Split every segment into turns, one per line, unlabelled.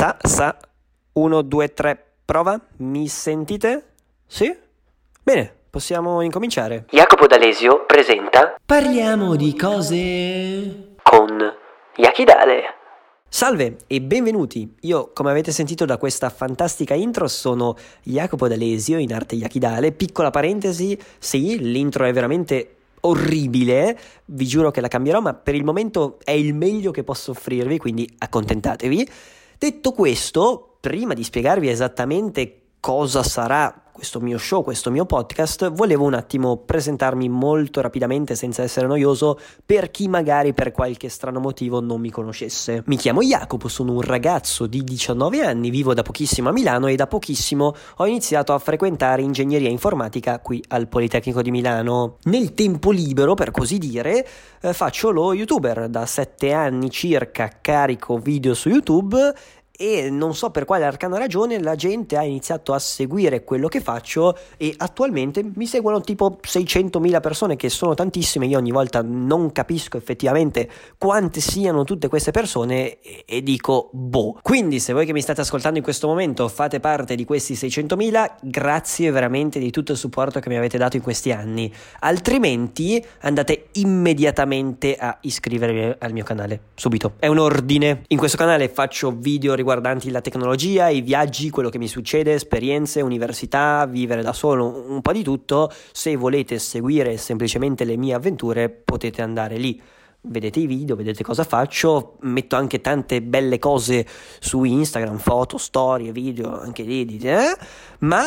Sa, sa, 1, 2, 3, prova, mi sentite? Sì? Bene, possiamo incominciare.
Jacopo D'Alesio presenta
Parliamo di cose...
con Yakidale.
Salve e benvenuti. Io, come avete sentito da questa fantastica intro, sono Jacopo D'Alesio in arte Yakidale. Piccola parentesi, sì, l'intro è veramente orribile, vi giuro che la cambierò, ma per il momento è il meglio che posso offrirvi, quindi accontentatevi. Detto questo, prima di spiegarvi esattamente cosa sarà questo mio show, questo mio podcast, volevo un attimo presentarmi molto rapidamente senza essere noioso per chi magari per qualche strano motivo non mi conoscesse. Mi chiamo Jacopo, sono un ragazzo di 19 anni, vivo da pochissimo a Milano e da pochissimo ho iniziato a frequentare ingegneria informatica qui al Politecnico di Milano. Nel tempo libero, per così dire, eh, faccio lo youtuber, da 7 anni circa carico video su YouTube e non so per quale arcana ragione la gente ha iniziato a seguire quello che faccio e attualmente mi seguono tipo 600.000 persone che sono tantissime, io ogni volta non capisco effettivamente quante siano tutte queste persone e, e dico boh. Quindi se voi che mi state ascoltando in questo momento fate parte di questi 600.000, grazie veramente di tutto il supporto che mi avete dato in questi anni, altrimenti andate immediatamente a iscrivervi al mio canale, subito. È un ordine. In questo canale faccio video riguardanti riguardanti la tecnologia, i viaggi, quello che mi succede, esperienze, università, vivere da solo, un po' di tutto. Se volete seguire semplicemente le mie avventure potete andare lì. Vedete i video, vedete cosa faccio, metto anche tante belle cose su Instagram, foto, storie, video, anche edit, eh? ma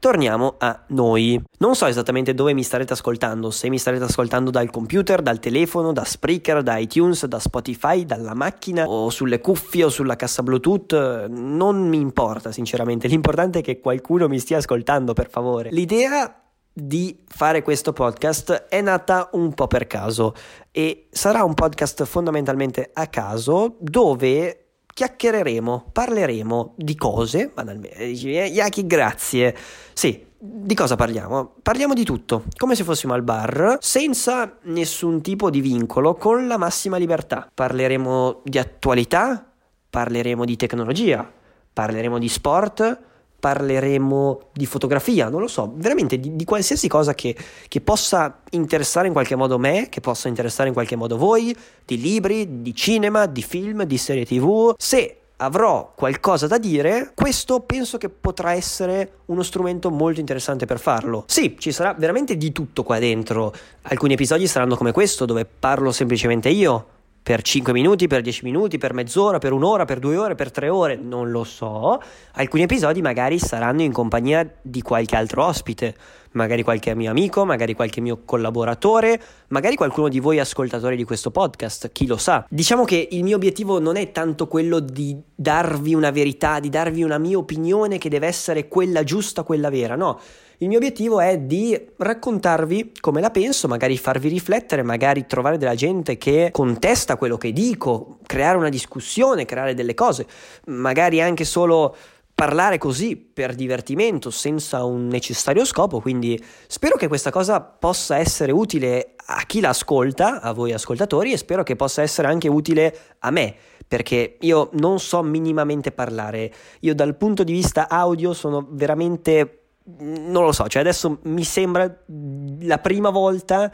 Torniamo a noi. Non so esattamente dove mi starete ascoltando, se mi starete ascoltando dal computer, dal telefono, da Spreaker, da iTunes, da Spotify, dalla macchina o sulle cuffie o sulla cassa Bluetooth, non mi importa sinceramente, l'importante è che qualcuno mi stia ascoltando per favore. L'idea di fare questo podcast è nata un po' per caso e sarà un podcast fondamentalmente a caso dove chiacchiereremo, parleremo di cose, banalmente, Yaki grazie, sì, di cosa parliamo? Parliamo di tutto, come se fossimo al bar, senza nessun tipo di vincolo, con la massima libertà. Parleremo di attualità, parleremo di tecnologia, parleremo di sport, parleremo di fotografia, non lo so, veramente di, di qualsiasi cosa che, che, possa interessare in qualche modo me, che possa interessare in qualche modo voi, di libri, di cinema, di film, di serie tv. Se avrò qualcosa da dire, questo penso che potrà essere uno strumento molto interessante per farlo. Sì, ci sarà veramente di tutto qua dentro. Alcuni episodi saranno come questo, dove parlo semplicemente io per 5 minuti, per 10 minuti, per mezz'ora, per un'ora, per due ore, per tre ore, non lo so. Alcuni episodi magari saranno in compagnia di qualche altro ospite, magari qualche mio amico, magari qualche mio collaboratore, magari qualcuno di voi ascoltatori di questo podcast, chi lo sa. Diciamo che il mio obiettivo non è tanto quello di darvi una verità, di darvi una mia opinione che deve essere quella giusta, quella vera, no il mio obiettivo è di raccontarvi come la penso, magari farvi riflettere, magari trovare della gente che contesta quello che dico, creare una discussione, creare delle cose, magari anche solo parlare così per divertimento senza un necessario scopo, quindi spero che questa cosa possa essere utile a chi l'ascolta, a voi ascoltatori e spero che possa essere anche utile a me, perché io non so minimamente parlare, io dal punto di vista audio sono veramente non lo so, cioè adesso mi sembra la prima volta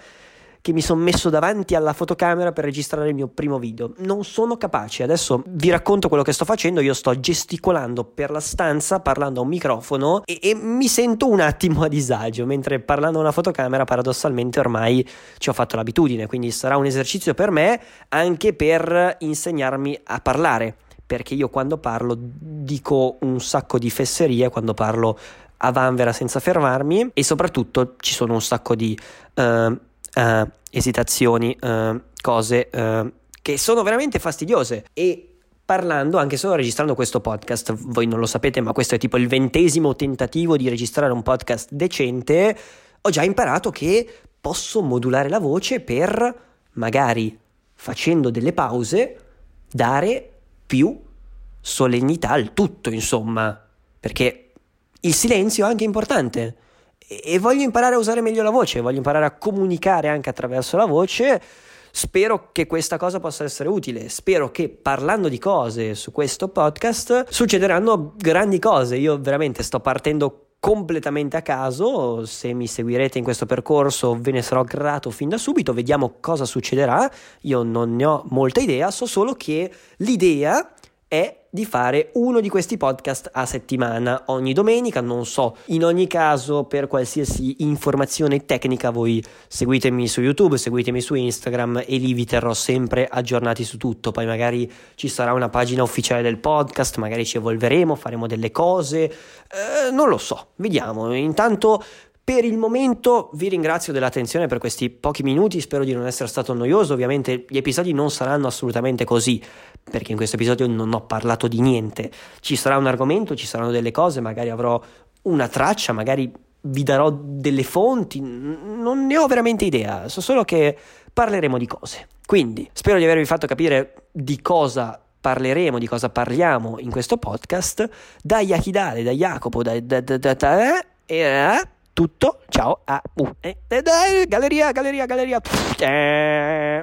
che mi sono messo davanti alla fotocamera per registrare il mio primo video. Non sono capace. Adesso vi racconto quello che sto facendo. Io sto gesticolando per la stanza, parlando a un microfono e, e mi sento un attimo a disagio. Mentre parlando a una fotocamera, paradossalmente, ormai ci ho fatto l'abitudine. Quindi sarà un esercizio per me anche per insegnarmi a parlare. Perché io quando parlo dico un sacco di fesserie, quando parlo a vanvera senza fermarmi e soprattutto ci sono un sacco di uh, uh, esitazioni, uh, cose che sono veramente fastidiose. E parlando anche solo registrando questo podcast, voi non lo sapete ma questo è tipo il ventesimo tentativo di registrare un podcast decente, ho già imparato che posso modulare la voce per magari facendo delle pause dare più solennità al tutto, insomma, perché il silenzio è anche importante. E voglio imparare a usare meglio la voce, voglio imparare a comunicare anche attraverso la voce, spero che questa cosa possa essere utile, spero che parlando di cose su questo podcast succederanno grandi cose, io veramente sto partendo completamente a caso, se mi seguirete in questo percorso ve ne sarò grato fin da subito, vediamo cosa succederà, io non ne ho molta idea, so solo che l'idea è di fare uno di questi podcast a settimana ogni domenica, non so. In ogni caso, per qualsiasi informazione tecnica, voi seguitemi su YouTube, seguitemi su Instagram e lì vi terrò sempre aggiornati su tutto. Poi magari ci sarà una pagina ufficiale del podcast, magari ci evolveremo, faremo delle cose, eh, non lo so, vediamo. Intanto per il momento vi ringrazio dell'attenzione per questi pochi minuti, spero di non essere stato noioso, ovviamente gli episodi non saranno assolutamente così, perché in questo episodio non ho parlato di niente, ci sarà un argomento, ci saranno delle cose, magari avrò una traccia, magari vi darò delle fonti, non ne ho veramente idea, so solo che parleremo di cose. Quindi spero di avervi fatto capire di cosa parleremo, di cosa parliamo in questo podcast, da Yakidale, da Jacopo, da... da, da, da, da eh, tutto, ciao a uh, eh, eh, galleria, galleria, galleria. Eh.